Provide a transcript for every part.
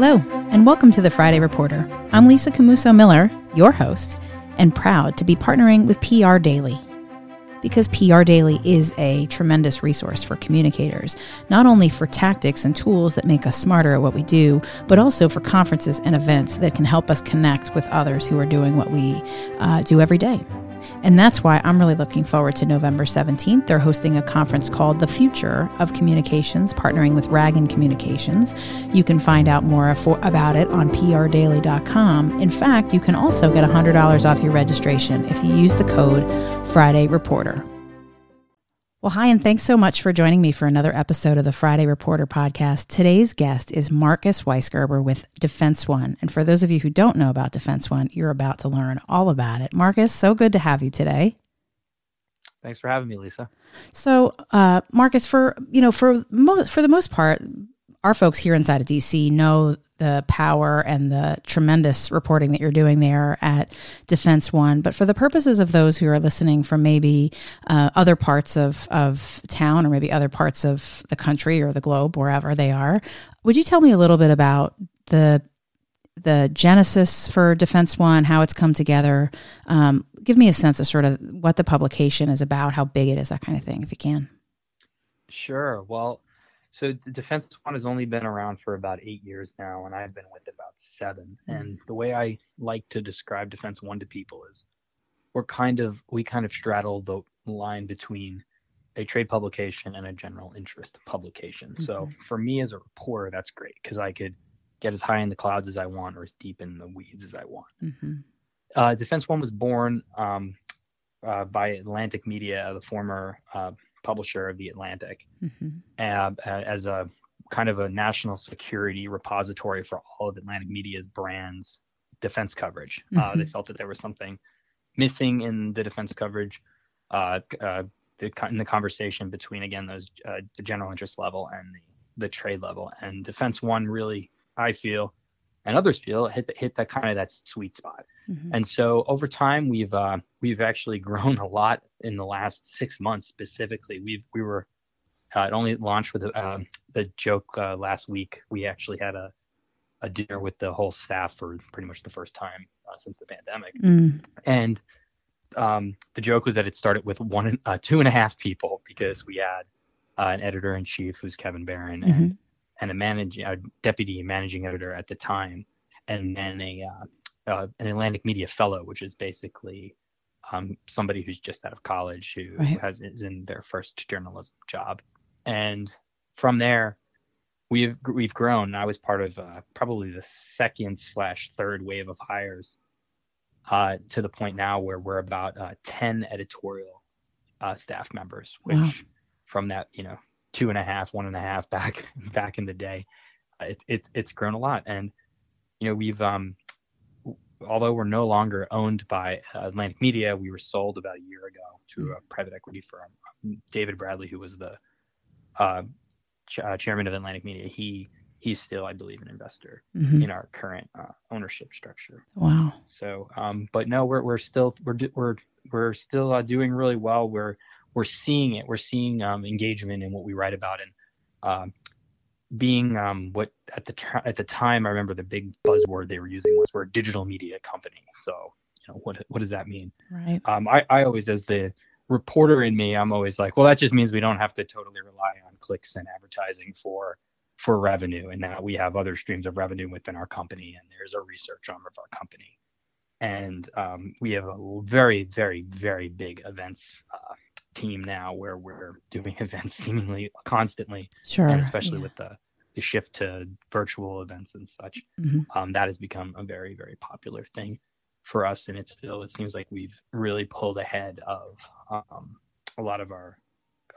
Hello, and welcome to the Friday Reporter. I'm Lisa Camuso Miller, your host, and proud to be partnering with PR Daily. Because PR Daily is a tremendous resource for communicators, not only for tactics and tools that make us smarter at what we do, but also for conferences and events that can help us connect with others who are doing what we uh, do every day. And that's why I'm really looking forward to November 17th. They're hosting a conference called The Future of Communications, partnering with Ragan Communications. You can find out more about it on prdaily.com. In fact, you can also get $100 off your registration if you use the code Friday Reporter. Well, hi, and thanks so much for joining me for another episode of the Friday Reporter podcast. Today's guest is Marcus Weisgerber with Defense One. And for those of you who don't know about Defense One, you're about to learn all about it. Marcus, so good to have you today. Thanks for having me, Lisa. So, uh, Marcus, for you know, for most for the most part, our folks here inside of DC know the power and the tremendous reporting that you're doing there at Defense One. But for the purposes of those who are listening from maybe uh, other parts of, of town or maybe other parts of the country or the globe, wherever they are, would you tell me a little bit about the the genesis for Defense One, how it's come together? Um, give me a sense of sort of what the publication is about, how big it is, that kind of thing, if you can. Sure. Well, so Defense One has only been around for about eight years now, and I've been with it about 7 mm-hmm. And the way I like to describe Defense One to people is we're kind of we kind of straddle the line between a trade publication and a general interest publication. Mm-hmm. So for me as a reporter, that's great because I could get as high in the clouds as I want or as deep in the weeds as I want. Mm-hmm. Uh, Defense One was born um, uh, by Atlantic Media, the former uh, publisher of the Atlantic, mm-hmm. as a kind of a national security repository for all of Atlantic Media's brands defense coverage. Mm-hmm. Uh, they mm-hmm. felt that there was something missing in the defense coverage, uh, uh, the, in the conversation between again those uh, the general interest level and the, the trade level. And Defense One really, I feel, and others feel hit the, hit that kind of that sweet spot. Mm-hmm. And so over time, we've uh, we've actually grown a lot in the last six months specifically. We've we were uh, it only launched with uh, the joke uh, last week. We actually had a a dinner with the whole staff for pretty much the first time uh, since the pandemic, mm. and um, the joke was that it started with one uh, two and a half people because we had uh, an editor in chief who's Kevin Baron mm-hmm. and and a managing a deputy managing editor at the time, and then a uh, uh, an Atlantic Media fellow, which is basically um, somebody who's just out of college who right. has is in their first journalism job, and from there we've we've grown. I was part of uh, probably the second slash third wave of hires uh, to the point now where we're about uh, ten editorial uh, staff members, which wow. from that you know two and a half, one and a half back back in the day. It's it, it's grown a lot, and you know we've um, although we're no longer owned by Atlantic Media, we were sold about a year ago to a private equity firm. David Bradley, who was the uh, ch- uh, chairman of Atlantic Media, he he's still, I believe, an investor mm-hmm. in our current uh, ownership structure. Wow. So, um, but no, we're we're still we're we're we're still uh, doing really well. We're we're seeing it. We're seeing um, engagement in what we write about and um, being um, what at the at the time I remember the big buzzword they were using was we're a digital media company. So you know what what does that mean? Right. Um, I I always as the reporter in me, I'm always like, well, that just means we don't have to totally rely on clicks and advertising for for revenue, and that we have other streams of revenue within our company, and there's a research arm of our company, and um, we have a very very very big events uh, team now where we're doing events seemingly constantly. Sure. And especially yeah. with the, the shift to virtual events and such, mm-hmm. um, that has become a very, very popular thing for us. And it's still, it seems like we've really pulled ahead of um, a lot of our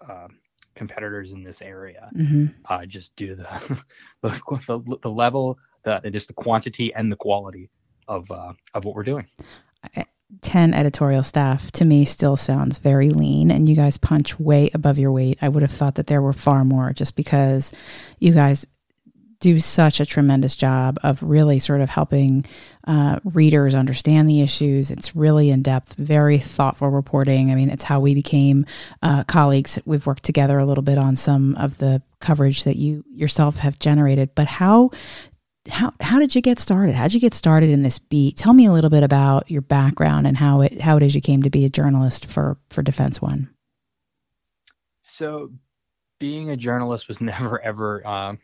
uh, competitors in this area, mm-hmm. uh, just due to the, the, the level the just the quantity and the quality of uh, of what we're doing. 10 editorial staff to me still sounds very lean and you guys punch way above your weight. I would have thought that there were far more just because you guys do such a tremendous job of really sort of helping uh, readers understand the issues. It's really in depth, very thoughtful reporting. I mean, it's how we became uh, colleagues. We've worked together a little bit on some of the coverage that you yourself have generated. But how how how did you get started? How did you get started in this beat? Tell me a little bit about your background and how it how it is you came to be a journalist for for Defense One. So, being a journalist was never ever uh,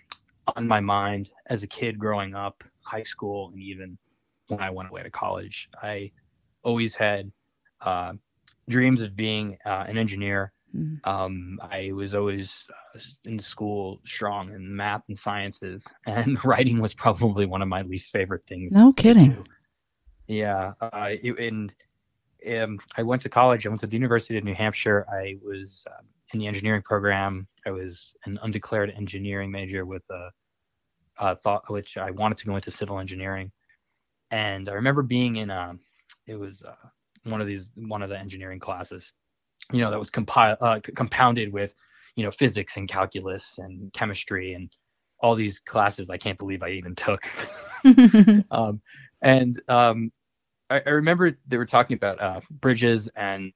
on my mind as a kid growing up, high school, and even when I went away to college. I always had uh, dreams of being uh, an engineer. Mm-hmm. Um, I was always uh, in school strong in math and sciences, and writing was probably one of my least favorite things. No kidding. Yeah, uh, it, and um, I went to college. I went to the University of New Hampshire. I was um, in the engineering program. I was an undeclared engineering major with a, a, thought, which I wanted to go into civil engineering. And I remember being in a, um, it was uh, one of these, one of the engineering classes, you know, that was compiled, uh, compounded with, you know, physics and calculus and chemistry and all these classes I can't believe I even took. um, and um, I, I, remember they were talking about uh, bridges and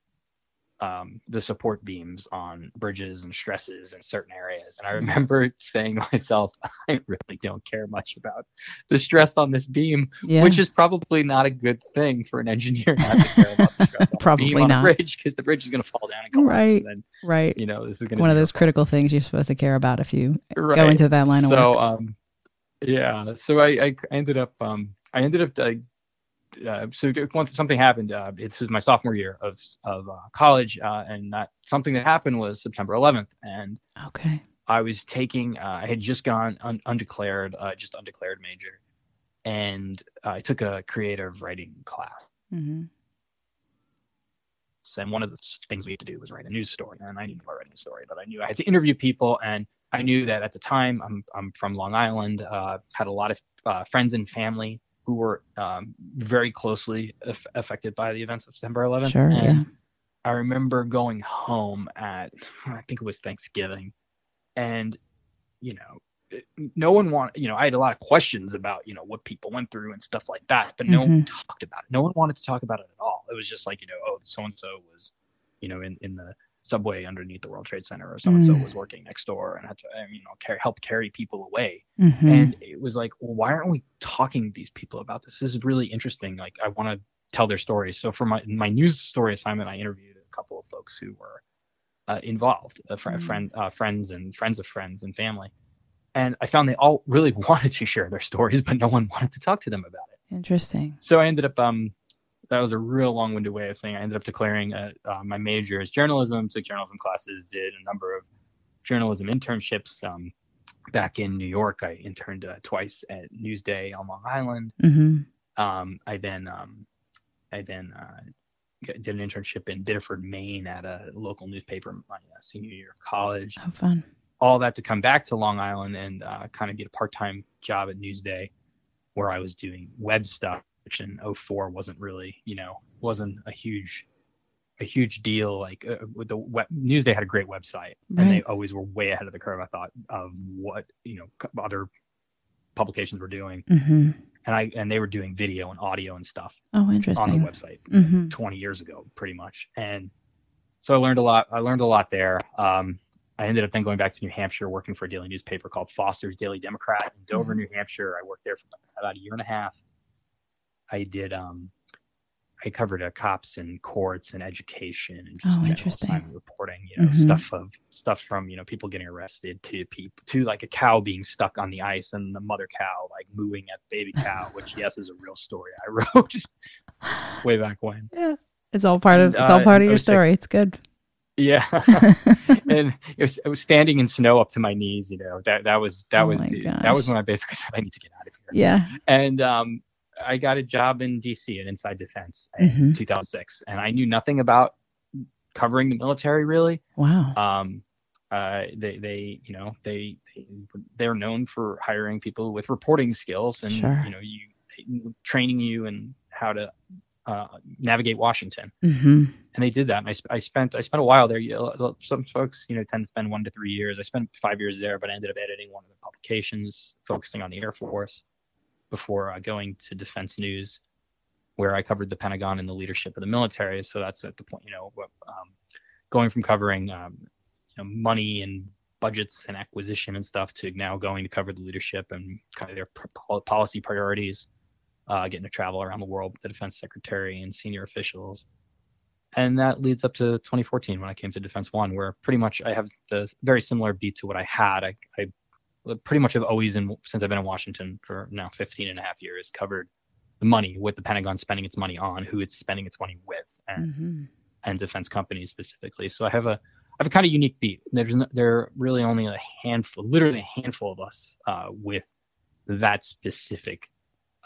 um, the support beams on bridges and stresses in certain areas. And I mm-hmm. remember saying to myself, I really don't care much about the stress on this beam, yeah. which is probably not a good thing for an engineer not to care about the stress on probably beam not. on a bridge because the bridge is going to fall down and collapse. Right. And then, right. You know, this is one of those critical things you're supposed to care about if you right. go into that line of work. So, um, yeah. So I, I ended up, um, I ended up uh, uh, so something happened. Uh, this was my sophomore year of of uh, college, uh, and that something that happened was September 11th, and okay, I was taking. Uh, I had just gone un- undeclared, uh, just undeclared major, and I took a creative writing class. Mm-hmm. And one of the things we had to do was write a news story, and I knew about writing a story, but I knew I had to interview people, and I knew that at the time I'm I'm from Long Island, had a lot of friends and family who were um, very closely af- affected by the events of September 11th. Sure. And yeah. I remember going home at I think it was Thanksgiving, and you know, no one wanted. You know, I had a lot of questions about you know what people went through and stuff like that, but no mm-hmm. one talked about it. No one wanted to talk about it at all. It was just like you know, oh, so and so was, you know, in in the subway underneath the World Trade Center, or so and so was working next door and had to, you know, carry, help carry people away. Mm-hmm. And it was like, well, why aren't we talking to these people about this? This is really interesting. Like, I want to tell their stories. So for my my news story assignment, I interviewed a couple of folks who were uh, involved, uh, fr- mm-hmm. friend, uh, friends and friends of friends and family. And I found they all really wanted to share their stories, but no one wanted to talk to them about it. Interesting. So I ended up um, that was a real long-winded way of saying I ended up declaring uh, uh, my major as journalism, took journalism classes, did a number of journalism internships. Um, back in New York, I interned uh, twice at Newsday on Long Island. Mm-hmm. Um, I then um, I then uh, did an internship in Biddeford, Maine, at a local newspaper my uh, senior year of college. How fun! All that to come back to Long Island and uh, kind of get a part-time job at Newsday, where I was doing web stuff which in 04 wasn't really, you know, wasn't a huge a huge deal. Like uh, with the web, Newsday had a great website, right. and they always were way ahead of the curve. I thought of what you know other publications were doing, mm-hmm. and I and they were doing video and audio and stuff. Oh, interesting. On the website, mm-hmm. 20 years ago, pretty much, and so I learned a lot. I learned a lot there. Um, I ended up then going back to New Hampshire, working for a daily newspaper called Foster's Daily Democrat in Dover, mm-hmm. New Hampshire. I worked there for about a year and a half. I did um I covered uh, cops and courts and education and just oh, general reporting, you know, mm-hmm. stuff of stuff from you know people getting arrested to people to like a cow being stuck on the ice and the mother cow like mooing at baby cow, which yes is a real story I wrote way back when. Yeah, it's all part of it's all uh, part of your story. Like, it's good. Yeah, and it was, it was standing in snow up to my knees. You know that that was that oh was the, that was when I basically said I need to get out of here. Yeah, and um I got a job in DC at Inside Defense in mm-hmm. 2006, and I knew nothing about covering the military really. Wow. Um, Uh, they they you know they, they they're known for hiring people with reporting skills and Sure. you know you training you in how to uh, navigate Washington. Mm-hmm. And they did that. And I, I spent I spent a while there. Some folks you know tend to spend one to three years. I spent five years there, but I ended up editing one of the publications focusing on the Air Force before uh, going to Defense News, where I covered the Pentagon and the leadership of the military. So that's at the point you know um, going from covering um, you know, money and budgets and acquisition and stuff to now going to cover the leadership and kind of their policy priorities, uh, getting to travel around the world with the defense secretary and senior officials. And that leads up to 2014 when I came to Defense One, where pretty much I have the very similar beat to what I had. I, I pretty much have always, in, since I've been in Washington for now 15 and a half years, covered the money, what the Pentagon spending its money on, who it's spending its money with, and Mm-hmm. and defense companies specifically. So I have a I have a kind of unique beat. There's no, there are really only a handful, literally a handful of us uh, with that specific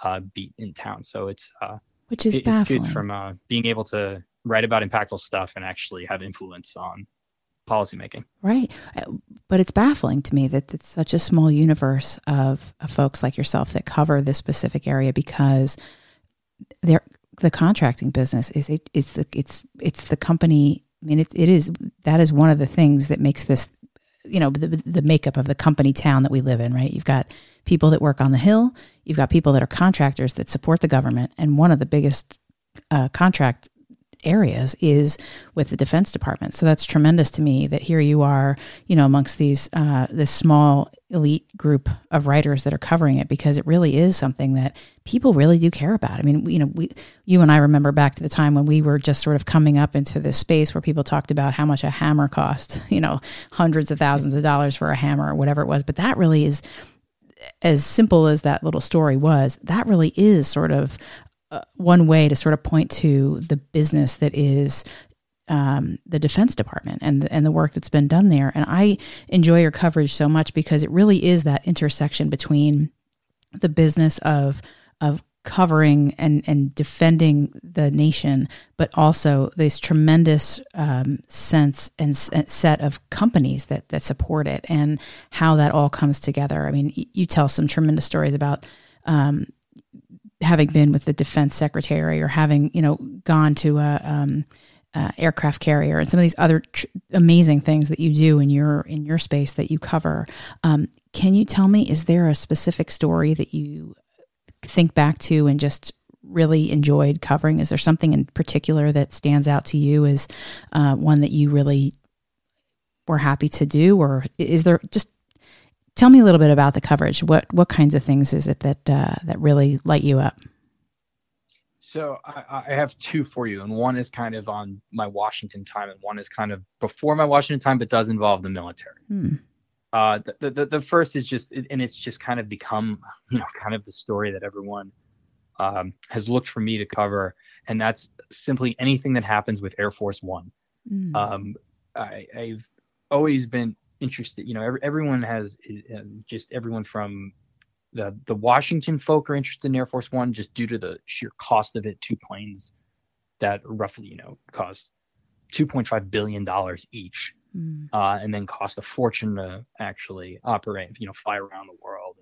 uh, beat in town. So it's uh, Which is it- it's baffling. good from uh, being able to write about impactful stuff and actually have influence on policymaking. Right. Uh, But it's baffling to me that it's such a small universe of, of folks like yourself that cover this specific area because they're, the contracting business is it, it is the it's it's the company I mean it, it is that is one of the things that makes this you know the, the makeup of the company town that we live in right you've got people that work on the hill you've got people that are contractors that support the government and one of the biggest uh, contract areas is with the Defense Department. So that's tremendous to me that here you are, you know, amongst these uh, this small elite group of writers that are covering it because it really is something that people really do care about. I mean, you know, we you and I remember back to the time when we were just sort of coming up into this space where people talked about how much a hammer cost, you know, hundreds of thousands of dollars for a hammer or whatever it was, but that really is as simple as that little story was, that really is sort of uh, one way to sort of point to the business that is um, the Defense Department and the, and the work that's been done there. And I enjoy your coverage so much because it really is that intersection between the business of of covering and and defending the nation, but also this tremendous um, sense and and set of companies that that support it and how that all comes together. I mean, y- you tell some tremendous stories about. Um, having been with the defense secretary or having you know gone to a um, uh, aircraft carrier and some of these other tr- amazing things that you do in your in your space that you cover. Um, can you tell me is there a specific story that you think back to and just really enjoyed covering? Is there something in particular that stands out to you as uh, one that you really were happy to do, or is there just tell me a little bit about the coverage? What what kinds of things is it that uh, that really light you up? So I, I have two for you, and one is kind of on my Washington time, and one is kind of before my Washington time, but does involve the military. Hmm. Uh, the, the the first is just, and it's just kind of become, you know, kind of the story that everyone um, has looked for me to cover, and that's simply anything that happens with Air Force One. Mm. Um, I, I've always been interested. You know, every, everyone has uh, just everyone from the the Washington folk are interested in Air Force One just due to the sheer cost of it. Two planes that roughly, you know, cost 2.5 billion dollars each Mm. uh, and then cost a fortune to actually operate, you know, fly around the world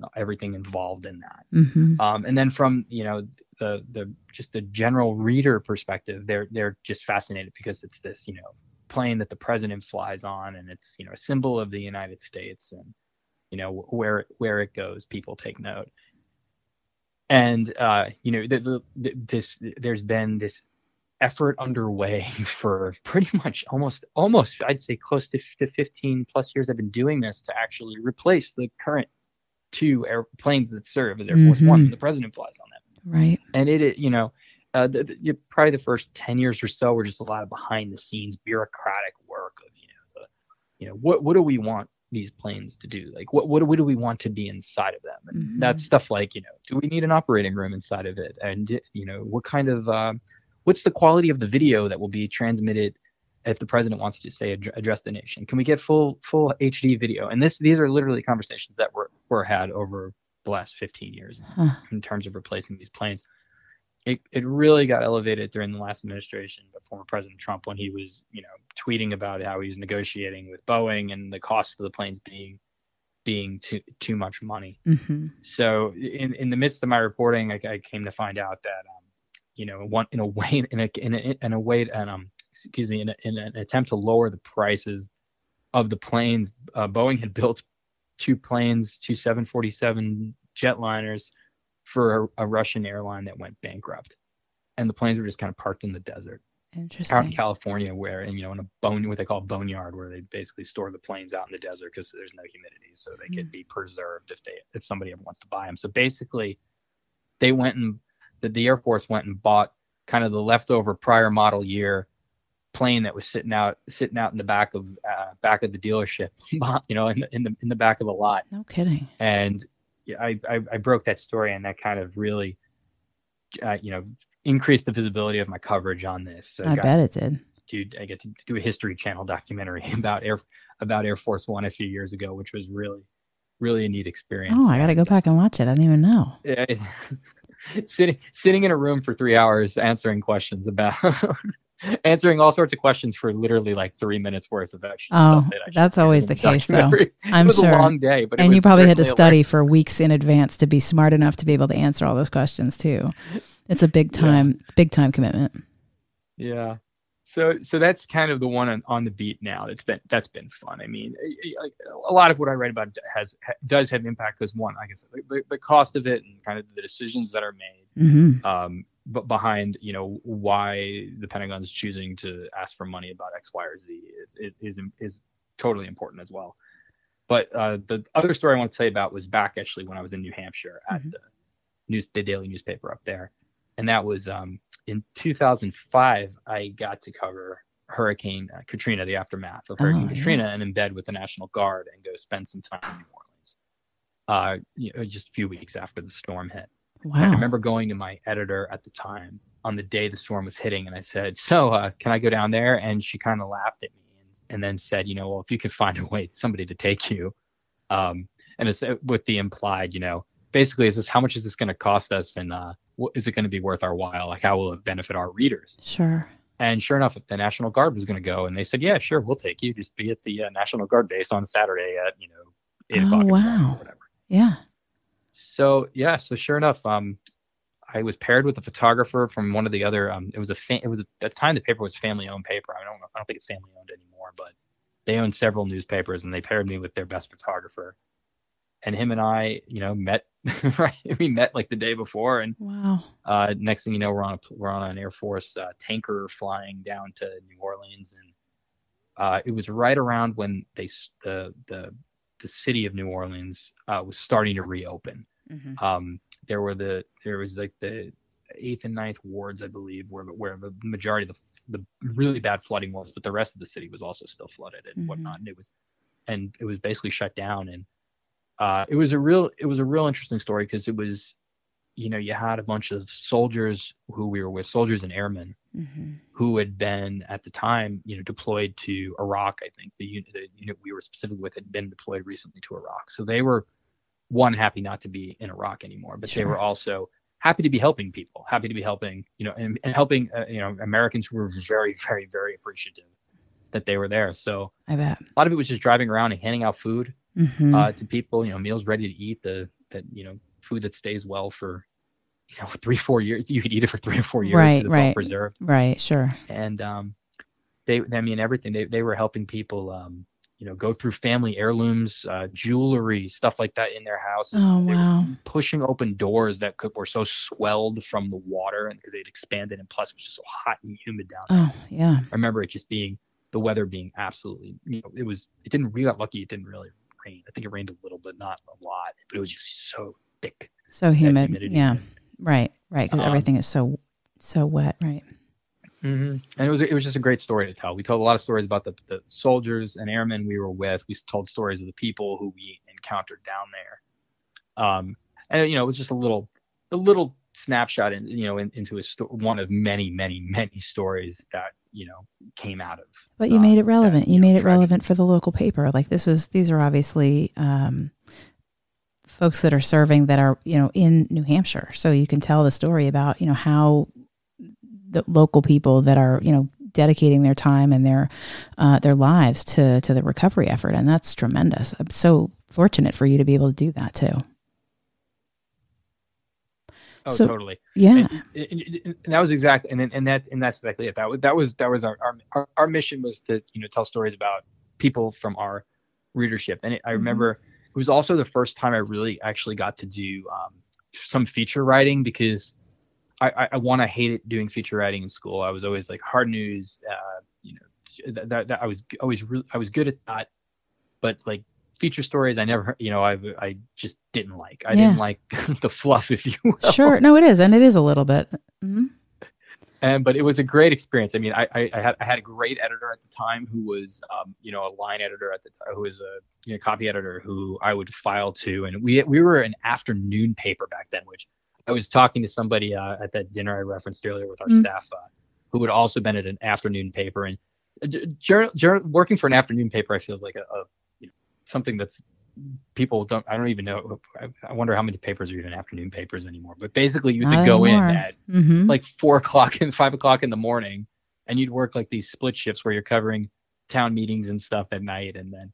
and everything involved in that. Mhm. Um, and then from you know the the just the general reader perspective, they're they're just fascinated because it's this you know plane that the president flies on, and it's you know a symbol of the United States, and you know where where it goes, people take note. And uh, you know the, the, this there's been this effort underway for pretty much almost almost I'd say close to, to 15 plus years I've been doing this to actually replace the current two airplanes that serve as Air Force Mhm. One. The president flies on them, Right. and it, it you know, uh, the, the, probably the first 10 years or so were just a lot of behind the scenes bureaucratic work of you know, the, you know, what what do we want these planes to do? Like, what what, do- what do we want to be inside of them? And Mhm. that's stuff like you know, do we need an operating room inside of it? And you know, what kind of uh, what's the quality of the video that will be transmitted if the president wants to say ad- address the nation can we get full full hd video and this these are literally conversations that were were had over the last 15 years Huh. in terms of replacing these planes it, it really got elevated during the last administration of former President Trump when he was, you know, tweeting about how he was negotiating with Boeing and the cost of the planes being being too too much money. Mm-hmm. So in in the midst of my reporting, I, I came to find out that, um, you know, one in a way in a in a, in a way and um excuse me in, a, in an attempt to lower the prices of the planes, uh, Boeing had built two planes, two 747 jetliners for a, a, Russian airline that went bankrupt, and the planes were just kind of parked in the desert. Interesting. Out in California, where and you know in a bone what they call boneyard, where they basically store the planes out in the desert because there's no humidity, so they mm. could be preserved if they if somebody ever wants to buy them. So basically, they went and the, the Air Force went and bought kind of the leftover prior model year plane that was sitting out sitting out in the back of uh, back of the dealership, you know, in the, in the in the back of the lot. No kidding. And I, I, I broke that story, and that kind of really, uh, you know, increased the visibility of my coverage on this. So I, bet it did. Dude, I get to do a History Channel documentary about Air about Air Force One a few years ago, which was really, really a neat experience. Oh, I got to go back and watch it. I didn't even know. Yeah, sitting sitting in a room for three hours answering questions about answering all sorts of questions for literally like three minutes worth of extra oh, stuff. That that's always the case, though. I'm it was sure. a long day, but and you probably had to study for weeks in advance to be smart enough to be able to answer all those questions too. It's a big time, yeah. big time commitment. Yeah. So, so that's kind of the one on, on the beat now. That's been that's been fun. I mean, a lot of what I write about has does have an impact because one, I guess, the, the cost of it and kind of the decisions that are made. Mm-hmm. Um, but behind you know why the Pentagon is choosing to ask for money about X, Y, or Z is is is totally important as well. But uh, the other story I want to tell you about was back actually when I was in New Hampshire at mm-hmm. the news the daily newspaper up there, and that was um, in 2005. I got to cover Hurricane uh, Katrina, the aftermath of Hurricane oh, Katrina, yeah. and embed with the National Guard and go spend some time in New Orleans. Uh, you know, just a few weeks after the storm hit. Wow. I remember going to my editor at the time on the day the storm was hitting, and I said, "So, uh, can I go down there?" And she kind of laughed at me and, and, then said, "You know, well, if you can find a way, somebody to take you." Um, and it's uh, with the implied, you know, basically, is this how much is this going to cost us, and uh, what, is it going to be worth our while? Like, how will it benefit our readers? Sure. And sure enough, the National Guard was going to go, and they said, "Yeah, sure, we'll take you. Just be at the uh, National Guard base on Saturday at you know eight oh, o'clock wow. or whatever." Yeah. So yeah, so sure enough, um, I was paired with a photographer from one of the other. Um, it was a fa- it was a, at the time the paper was family owned paper. I don't know, I don't think it's family owned anymore, but they owned several newspapers, and they paired me with their best photographer. And him and I, you know, met right. We met like the day before, and wow. Uh, next thing you know, we're on a we're on an Air Force uh, tanker flying down to New Orleans, and uh, it was right around when they the the the city of New Orleans uh, was starting to reopen. Mm-hmm. Um, there were the there was like the eighth and ninth wards, I believe, where where the majority of the the really bad flooding was, but the rest of the city was also still flooded and mm-hmm. whatnot. And it was and it was basically shut down. And uh, it was a real it was a real interesting story because it was you know you had a bunch of soldiers who we were with soldiers and airmen mm-hmm. who had been at the time you know deployed to iraq i think the unit, the unit we were specific with had been deployed recently to iraq so they were one happy not to be in iraq anymore but sure. they were also happy to be helping people happy to be helping you know and, and helping uh, you know americans who were very very very appreciative that they were there so i bet a lot of it was just driving around and handing out food mm-hmm. uh, to people you know meals ready to eat the that you know food that stays well for you know three four years you could eat it for three or four years right it's right. all preserved. Right sure. And um they i mean everything they, they were helping people um you know go through family heirlooms uh jewelry stuff like that in their house. Oh they wow. pushing open doors that could were so swelled from the water and because they'd expanded and plus it was just so hot and humid down there. Oh yeah. I remember it just being the weather being absolutely you know it was it didn't we got lucky it didn't really rain. I think it rained a little but not a lot but it was just so thick. So humid. yeah right right because Um, everything is so so wet right hmm And it was it was just a great story to tell. We told a lot of stories about the, the soldiers and airmen we were with. We told stories of the people who we encountered down there. Um, and you know, it was just a little a little snapshot in you know in, into a sto- one of many many many stories that you know came out of. But you um, made it that, relevant. You, know, made it tragedy. relevant for the local paper. Like this is these are obviously um, folks that are serving that are you know in New Hampshire, so you can tell the story about you know how the local people that are you know dedicating their time and their uh, their lives to to the recovery effort, and that's tremendous. I'm so fortunate for you to be able to do that too. Oh, so, totally. Yeah. And, and, and, that was exactly, and and that and that's exactly it. That was that was that was our our our mission was to you know tell stories about people from our readership, and it, I mm-hmm. It was also the first time I really actually got to do um, some feature writing because I I, I want to hate it doing feature writing in school. I was always like hard news, uh, you know, that, that, that I was always really I was good at that, but like feature stories I never, you know, I I just didn't like. I yeah. didn't like the fluff, if you will. Sure, no, it is, and it is a little bit. Mm-hmm. And but it was a great experience. I mean, I, I, I had I had a great editor at the time who was, um, you know, a line editor at the time, who was a you know, copy editor who I would file to, and we we were an afternoon paper back then, which I was talking to somebody uh, at that dinner I referenced earlier with our mm-hmm. staff, uh, who had also been at an afternoon paper, and uh, working for an afternoon paper, I feel like a, a something that's people don't i don't even know i wonder how many papers are even afternoon papers anymore but basically you had to go anymore. in at mm-hmm. like four o'clock and five o'clock in the morning and you'd work like these split shifts where you're covering town meetings and stuff at night and then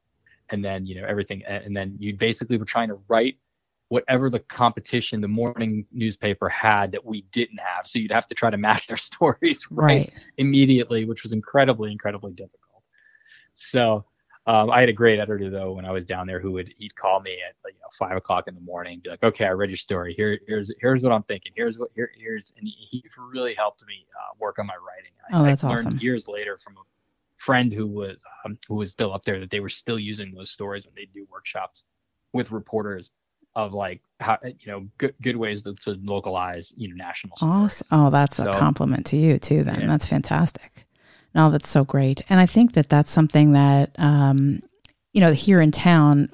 and then you know everything and then you basically were trying to write whatever the competition the morning newspaper had that we didn't have so you'd have to try to match their stories right, right. immediately which was incredibly incredibly difficult so um, I had a great editor though when I was down there who would he'd call me at like, you know five o'clock in the morning, be like, "Okay, I read your story. Here, here's here's what I'm thinking. Here's what here here's," and he, really helped me uh, work on my writing. I, oh, that's I learned awesome. Years later, from a friend who was um, who was still up there, that they were still using those stories when they do workshops with reporters of like how you know good good ways to, to localize you know national stories. Awesome. Oh, that's so, a compliment to you too. Then yeah. that's fantastic. No, that's so great. And I think that that's something that, um, you know, here in town,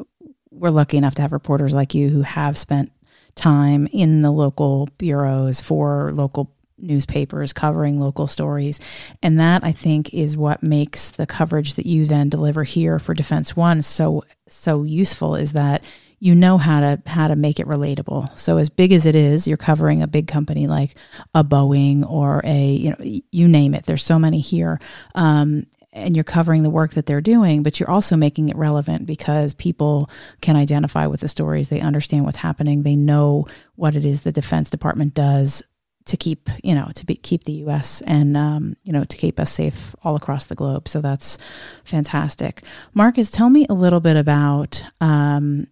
we're lucky enough to have reporters like you who have spent time in the local bureaus for local newspapers covering local stories. And that I think is what makes the coverage that you then deliver here for Defense One so so useful is that you know how to how to make it relatable. So as big as it is, you're covering a big company like a Boeing or a you know you name it. There's so many here. Um, and you're covering the work that they're doing, but you're also making it relevant because people can identify with the stories. They understand what's happening. They know what it is the Defense Department does to keep you know to be, keep the U.S. and um, you know to keep us safe all across the globe. So that's fantastic. Marcus, tell me a little bit about um,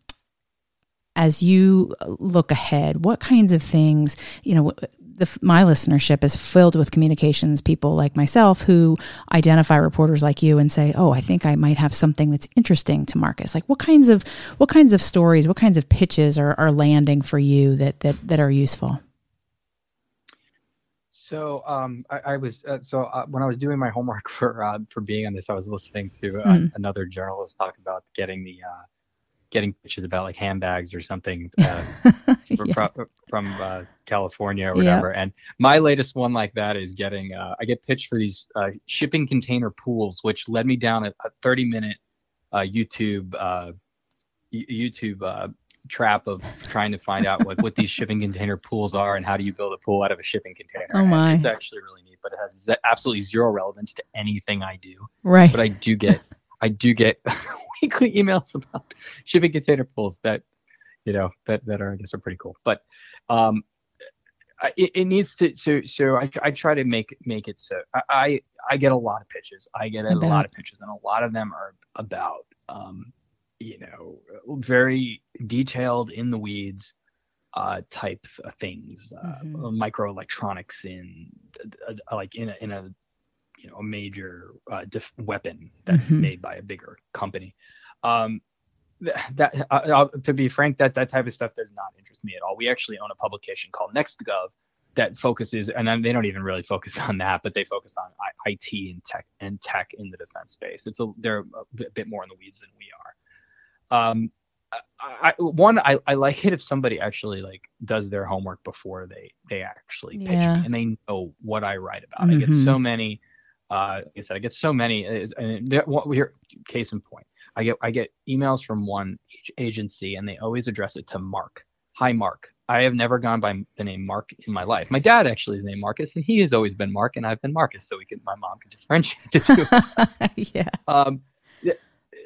as you look ahead, what kinds of things, you know, the, my listenership is filled with communications people like myself who identify reporters like you and say, "Oh, I think I might have something that's interesting to Marcus." Like, what kinds of what kinds of stories, what kinds of pitches are, are landing for you that that that are useful? So um, I, I, was uh, so uh, when I was doing my homework for uh, for being on this, I was listening to mm. another journalist talk about getting the uh, getting pitches about like handbags or something uh, yeah. from, from uh, California or whatever. Yep. And my latest one like that is getting uh, I get pitched for these uh, shipping container pools, which led me down a, a 30 minute uh, YouTube uh, YouTube trap of trying to find out what, what these shipping container pools are and how do you build a pool out of a shipping container. Oh my! And it's actually really neat, but it has absolutely zero relevance to anything I do. Right. But I do get I do get weekly emails about shipping container pools that you know that that are I guess are pretty cool. But um, it, it needs to so so I, I try to make make it so I I get a lot of pitches. I get a lot of pitches, and a lot of them are about um, you know very detailed in the weeds uh, type things, uh, mm-hmm. microelectronics in uh, like in a, in a you know a major uh, def- weapon that's mm-hmm. made by a bigger company. Um, that uh, uh, to be frank, that that type of stuff does not interest me at all. We actually own a publication called NextGov that focuses, and they don't even really focus on that, but they focus on IT and tech and tech in the defense space. It's a they're a bit more in the weeds than we are. Um, I, one I, I like it if somebody actually like does their homework before they they actually pitch yeah. me and they know what I write about. Mm-hmm. I get so many uh, like I said, I get so many. And what we hear, case in point, I get I get emails from one agency and they always address it to Mark. Hi, Mark. I have never gone by the name Mark in my life. My dad actually is named Marcus, and he has always been Mark, and I've been Marcus, so we can my mom can differentiate the two. yeah. Um,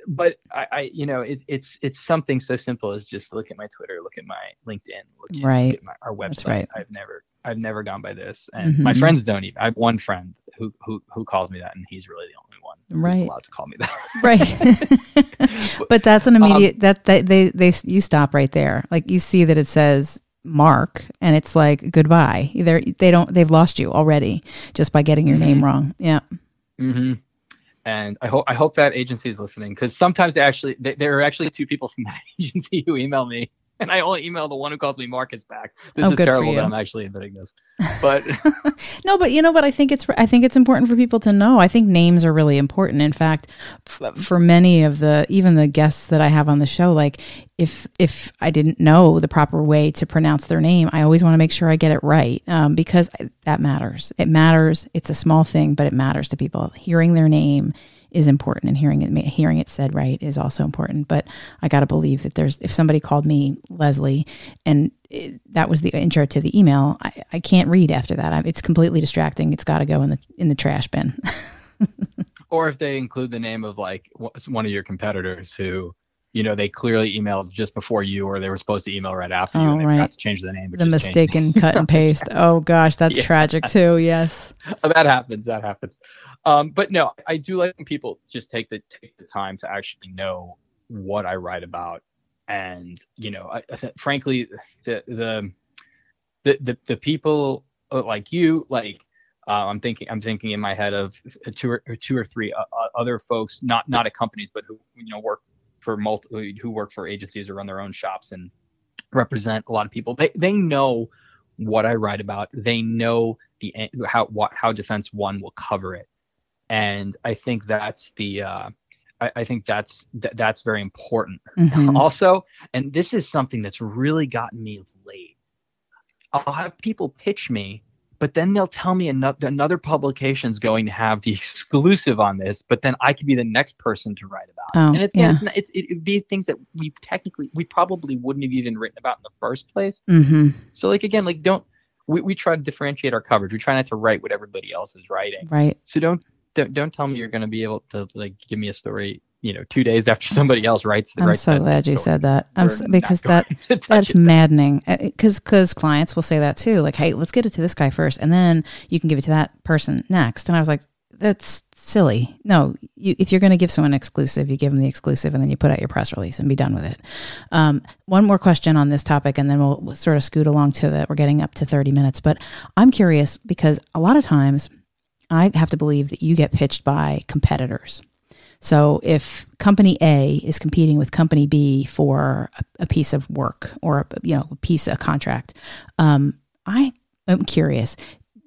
but I, I, you know, it, it's it's something so simple as just look at my Twitter, look at my LinkedIn, look at, right. look at my, our website. right. I've never I've never gone by this, and Mhm. my friends don't even. I have one friend who who who calls me that, and he's really the only one who's Right. allowed to call me that. Right. but that's an immediate that, that they they you stop right there. Like you see that it says Mark and it's like goodbye. Either they don't they've lost you already just by getting your name Mhm. wrong. Yeah. hmm And I hope I hope that agency is listening because sometimes they actually they, there are actually two people from that agency who email me, and I only email the one who calls me Marcus back. This Oh, is terrible that I'm actually admitting this, but No, but you know what? I think it's I think it's important for people to know. I think names are really important. In fact, f- for many of the even the guests that I have on the show, like if if I didn't know the proper way to pronounce their name, I always want to make sure I get it right um, because that matters. It matters. It's a small thing, but it matters to people. Hearing their name is important, and hearing it hearing it said right is also important. But I got to believe that there's if somebody called me Leslie and it, that was the intro to the email. I, I can't read after that. I, it's completely distracting. It's got to go in the in the trash bin. or if they include the name of like one of your competitors who you know they clearly emailed just before you or they were supposed to email right after you Oh, and they right. forgot to change the name the mistaken cut and paste. Oh gosh, that's Yeah. tragic too. Yes. that happens that happens um but no i do like when people just take the take the time to actually know what i write about and you know I, I frankly the the the the, the people uh, like you like uh, I'm thinking. I'm thinking in my head of uh, two or, or two or three uh, uh, other folks, not not at companies, but who you know work for multi, who work for agencies or run their own shops and represent a lot of people. They they know what I write about. They know the how what how Defense One will cover it, and I think that's the. Uh, I, I think that's th- that's very important. Mhm. Also, and this is something that's really gotten me late. I'll have people pitch me, but then they'll tell me another another publication is going to have the exclusive on this, but then I could be the next person to write about. it. Oh, and it, yeah. it's it, it, it'd be things that we technically we probably wouldn't have even written about in the first place. Mm-hmm. So like again, like don't we, we try to differentiate our coverage. We try not to write what everybody else is writing. Right. So don't don't, don't tell me you're going to be able to like give me a story, you know, two days after somebody else writes. The I'm writes so glad you story. said that. I'm We're s not because that that's maddening. Because because clients will say that too. Like, hey, let's get it to this guy first, and then you can give it to that person next. And I was like, that's silly. No, you, if you're going to give someone an exclusive, you give them the exclusive, and then you put out your press release and be done with it. Um, one more question on this topic, and then we'll, we'll sort of scoot along to that. We're getting up to 30 minutes, but I'm curious because a lot of times I have to believe that you get pitched by competitors. So if company A is competing with company B for a, piece of work or a, you know a piece of contract, um, I am curious.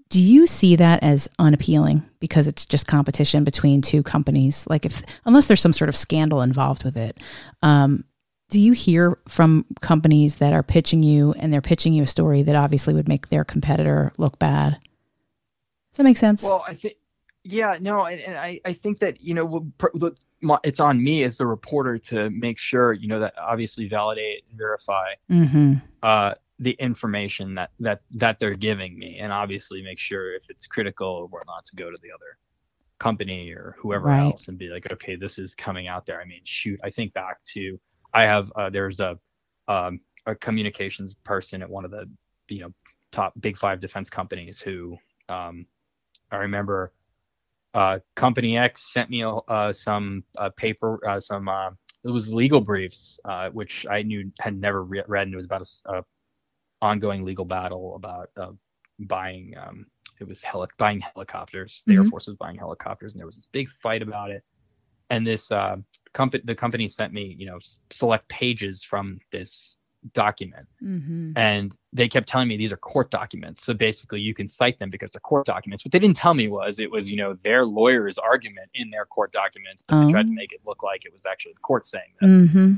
Do you see that as unappealing because it's just competition between two companies? Like if unless there's some sort of scandal involved with it, um, do you hear from companies that are pitching you and they're pitching you a story that obviously would make their competitor look bad? Does that make sense? Well, I think, yeah, no, and, and I, I think that you know, it's on me as the reporter to make sure you know that obviously validate and verify mm-hmm. uh, the information that that that they're giving me, and obviously make sure if it's critical or whatnot to go to the other company or whoever Right. else and be like, okay, this is coming out there. I mean, shoot, I think back to I have uh, there's a um, a communications person at one of the you know top big five defense companies who um, I remember uh, company X sent me uh, some uh, paper, uh, some uh, it was legal briefs, uh, which I knew had never re- read, and it was about a a, ongoing legal battle about uh, buying. Um, it was heli- buying helicopters. The Air Mhm. Force was buying helicopters, and there was this big fight about it. And this uh, company, the company sent me, you know, select pages from this document Mm-hmm. and they kept telling me these are court documents so basically you can cite them because they're court documents what they didn't tell me was it was you know their lawyer's argument in their court documents but they tried to Oh. make it look like it was actually the court saying this Mm-hmm.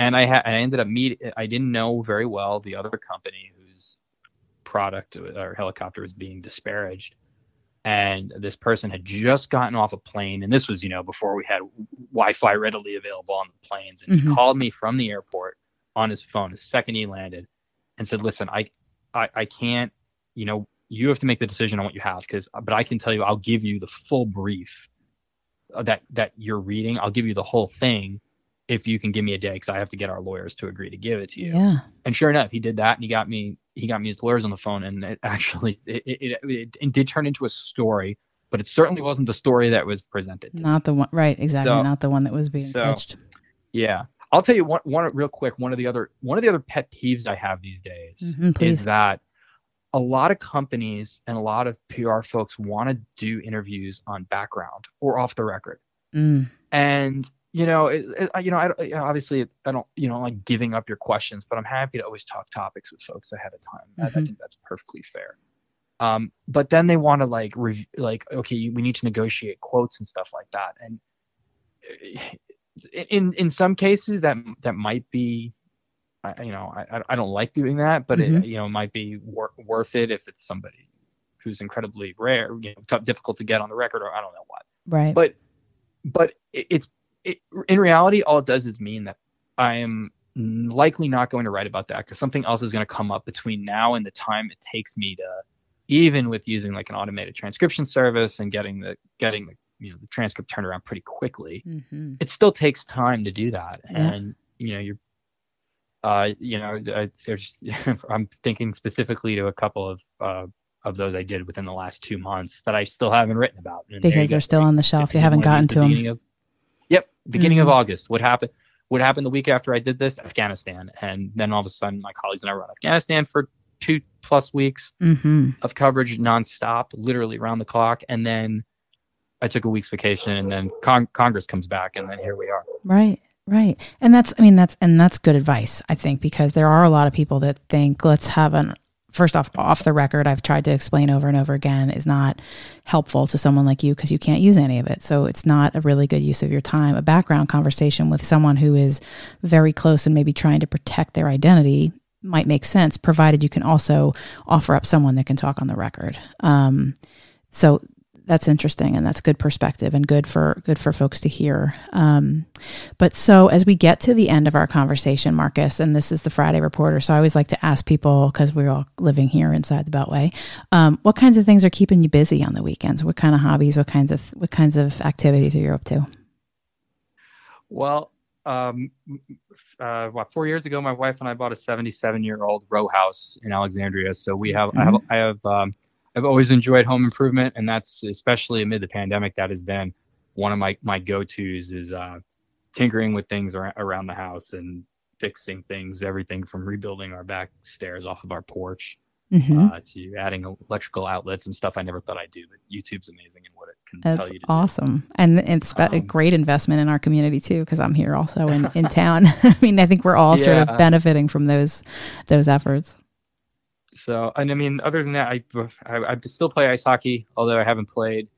and i ha- i ended up meet i didn't know very well the other company whose product or helicopter was being disparaged and this person had just gotten off a plane and this was you know before we had wi-fi readily available on the planes and Mhm. he called me from the airport on his phone the second he landed and said listen i i, I can't you know you have to make the decision on what you have because but i can tell you i'll give you the full brief uh, that that you're reading i'll give you the whole thing if you can give me a day because i have to get our lawyers to agree to give it to you Yeah. and sure enough, he did that, and he got me he got me his lawyers on the phone, and it actually it it, it, it did turn into a story, but it certainly wasn't the story that was presented. to me. Not the one, right? Exactly. So- not the one that was being so- pitched. Yeah, I'll tell you one one real quick. One of the other one of the other pet peeves I have these days Mhm, is that a lot of companies and a lot of PR folks want to do interviews on background or off the record. Mm. and you know it, it, you know I, don't- you know, obviously i don't you know like giving up your questions but i'm happy to always talk topics with folks ahead of time I, I Mhm. think that's perfectly fair um but then they want to like rev- like okay we need to negotiate quotes and stuff like that and in in some cases that that might be I, you know I, I don't like doing that but Mhm. it you know might be wor- worth it if it's somebody who's incredibly rare you know tough, difficult to get on the record or i don't know what Right. but but it, it's it, in reality all it does is mean that i am likely not going to write about that because something else is going to come up between now and the time it takes me to even with using like an automated transcription service and getting the getting the you know the transcript turned around pretty quickly hmm it still takes time to do that Yeah. and you know you're uh you know uh, there's i'm thinking specifically to a couple of uh of those i did within the last two months that i still haven't written about And Because they're go. still on the shelf. You haven't gotten to the them. Of, yep, beginning of Mhm. August. What happened? What happened the week after I did this? Afghanistan, and then all of a sudden, my colleagues and I were in Afghanistan for two plus weeks hmm of coverage nonstop, literally around the clock, and then I took a week's vacation, and then con- Congress comes back, and then here we are. Right. Right. And that's, I mean, that's, and that's good advice, I think, because there are a lot of people that think, let's have an, first off, off the record, I've tried to explain over and over again, is not helpful to someone like you because you can't use any of it. So it's not a really good use of your time. A background conversation with someone who is very close and maybe trying to protect their identity might make sense, provided you can also offer up someone that can talk on the record. Um, so that's interesting and that's good perspective and good for good for folks to hear. Um, but so as we get to the end of our conversation marcus and this is the friday reporter so i always like to ask people because we're all living here inside the beltway um, what kinds of things are keeping you busy on the weekends? What kind of hobbies what kinds of what kinds of activities are you up to? Well, um, uh, what four years ago, my wife and I bought a 77 year old row house in Alexandria. So we have, I have, I have, um, I've always enjoyed home improvement, and that's especially amid the pandemic. That has been one of my my go tos is uh, tinkering with things ar- around the house and fixing things, everything from rebuilding our back stairs off of our porch Mhm. uh, to adding electrical outlets and stuff I never thought I'd do. But YouTube's amazing in what it can That's tell you to do. awesome. And it's a Um, great investment in our community too, because I'm here also in, in town. I mean, I think we're all sort of benefiting from those those efforts. So, and I mean, other than that, I, I, I still play ice hockey, although I haven't played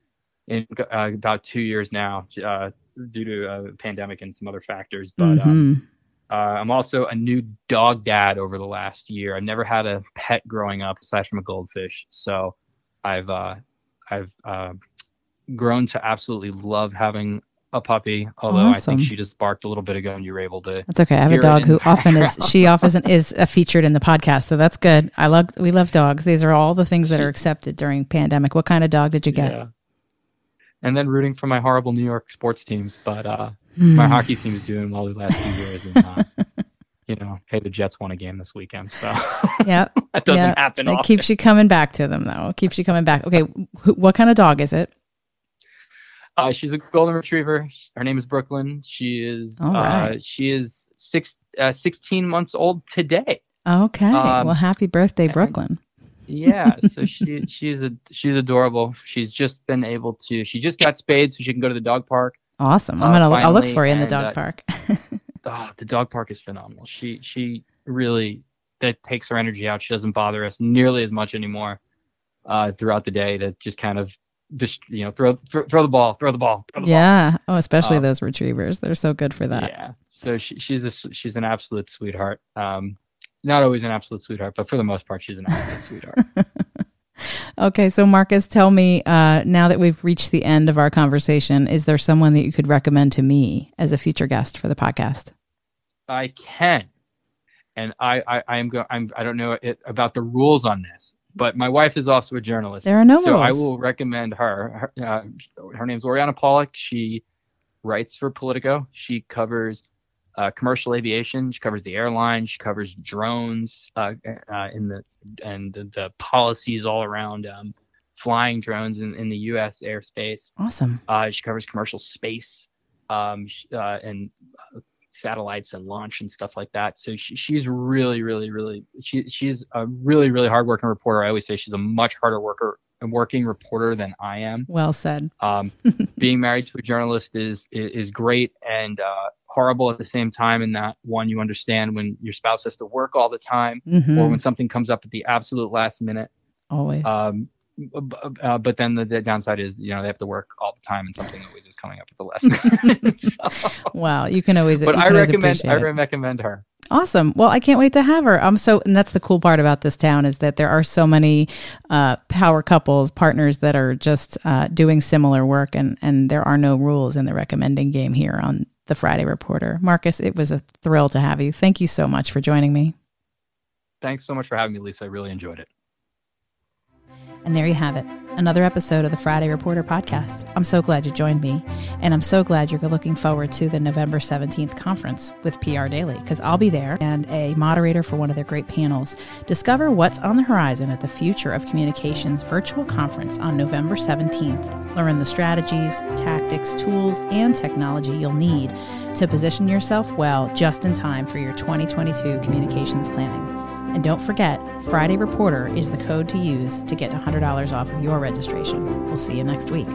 in uh, about two years now uh, due to uh, pandemic and some other factors. But um, Mhm. uh, I'm also a new dog dad over the last year. I've never had a pet growing up aside from a goldfish. So I've, uh, I've uh, grown to absolutely love having a puppy, although I think she just barked a little bit ago and you were able to That's okay. I have a dog who often is she often is uh, featured in the podcast, so that's good. I love we love dogs. These are all the things that are accepted during pandemic. What kind of dog did you get? Yeah. And then rooting for my horrible New York sports teams, but uh, Hmm. my hockey team's doing well the last few years, and uh, you know, hey, the Jets won a game this weekend, so Yeah, that doesn't yeah. happen it often. keeps you coming back to them though. It keeps you coming back. Okay, wh- what kind of dog is it? Uh, she's a golden retriever. Her name is Brooklyn. She is All uh, she is six uh, 16 months old today. Okay, Um, well, happy birthday, and- Brooklyn. Yeah, so she she's a she's adorable. She's just been able to. She just got spayed, so she can go to the dog park. Awesome. I'm uh, gonna I'll look for you in the and, dog uh, park. oh, the dog park is phenomenal. She she really that takes her energy out. She doesn't bother us nearly as much anymore uh, throughout the day to just kind of just you know throw throw, throw the ball, throw the ball, throw the yeah. Oh, especially Um, those retrievers. They're so good for that. Yeah. So she, she's a she's an absolute sweetheart. Um, not always an absolute sweetheart, but for the most part, she's an absolute sweetheart. Okay, so Marcus, tell me uh, now that we've reached the end of our conversation, is there someone that you could recommend to me as a future guest for the podcast? I can, and I I, I am go I'm I don't know it, about the rules on this, but my wife is also a journalist. There are no so rules. I will recommend her. Her, uh, her name's Oriana Pawlyk. She writes for Politico. She covers uh, commercial aviation. She covers the airlines. She covers drones uh, uh, in the and the, the policies all around um, flying drones in, in the U.S. airspace. Awesome. Uh, she covers commercial space um, uh, and uh, satellites and launch and stuff like that. So she, she's really, really, really she she's a really, really hardworking reporter. I always say she's a much harder worker and working reporter than I am. Well said. Um, being married to a journalist is is, is great and uh, horrible at the same time. In that one, you understand when your spouse has to work all the time, Mhm. or when something comes up at the absolute last minute. Always. Um, uh, but then the, the downside is, you know, they have to work all the time, and something always is coming up at the last minute. So- wow, you can always. but I always recommend, I recommend her. Awesome. Well, I can't wait to have her. I'm so, and that's the cool part about this town is that there are so many uh, power couples, partners that are just uh, doing similar work, and and there are no rules in the recommending game here on the Friday Reporter. Marcus, it was a thrill to have you. Thank you so much for joining me. Thanks so much for having me, Lisa. I really enjoyed it. And there you have it, another episode of the Friday Reporter podcast. I'm so glad you joined me, and I'm so glad you're looking forward to the November 17th conference with PR Daily, because I'll be there and a moderator for one of their great panels. Discover what's on the horizon at the Future of Communications virtual conference on November 17th. Learn the strategies, tactics, tools, and technology you'll need to position yourself well just in time for your 2022 communications planning. And don't forget, Friday Reporter is the code to use to get $100 off of your registration. We'll see you next week.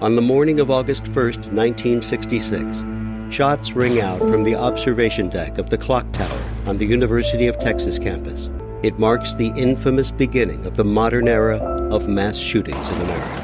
On the morning of August 1st, 1966, shots ring out from the observation deck of the clock tower on the University of Texas campus. It marks the infamous beginning of the modern era of mass shootings in America.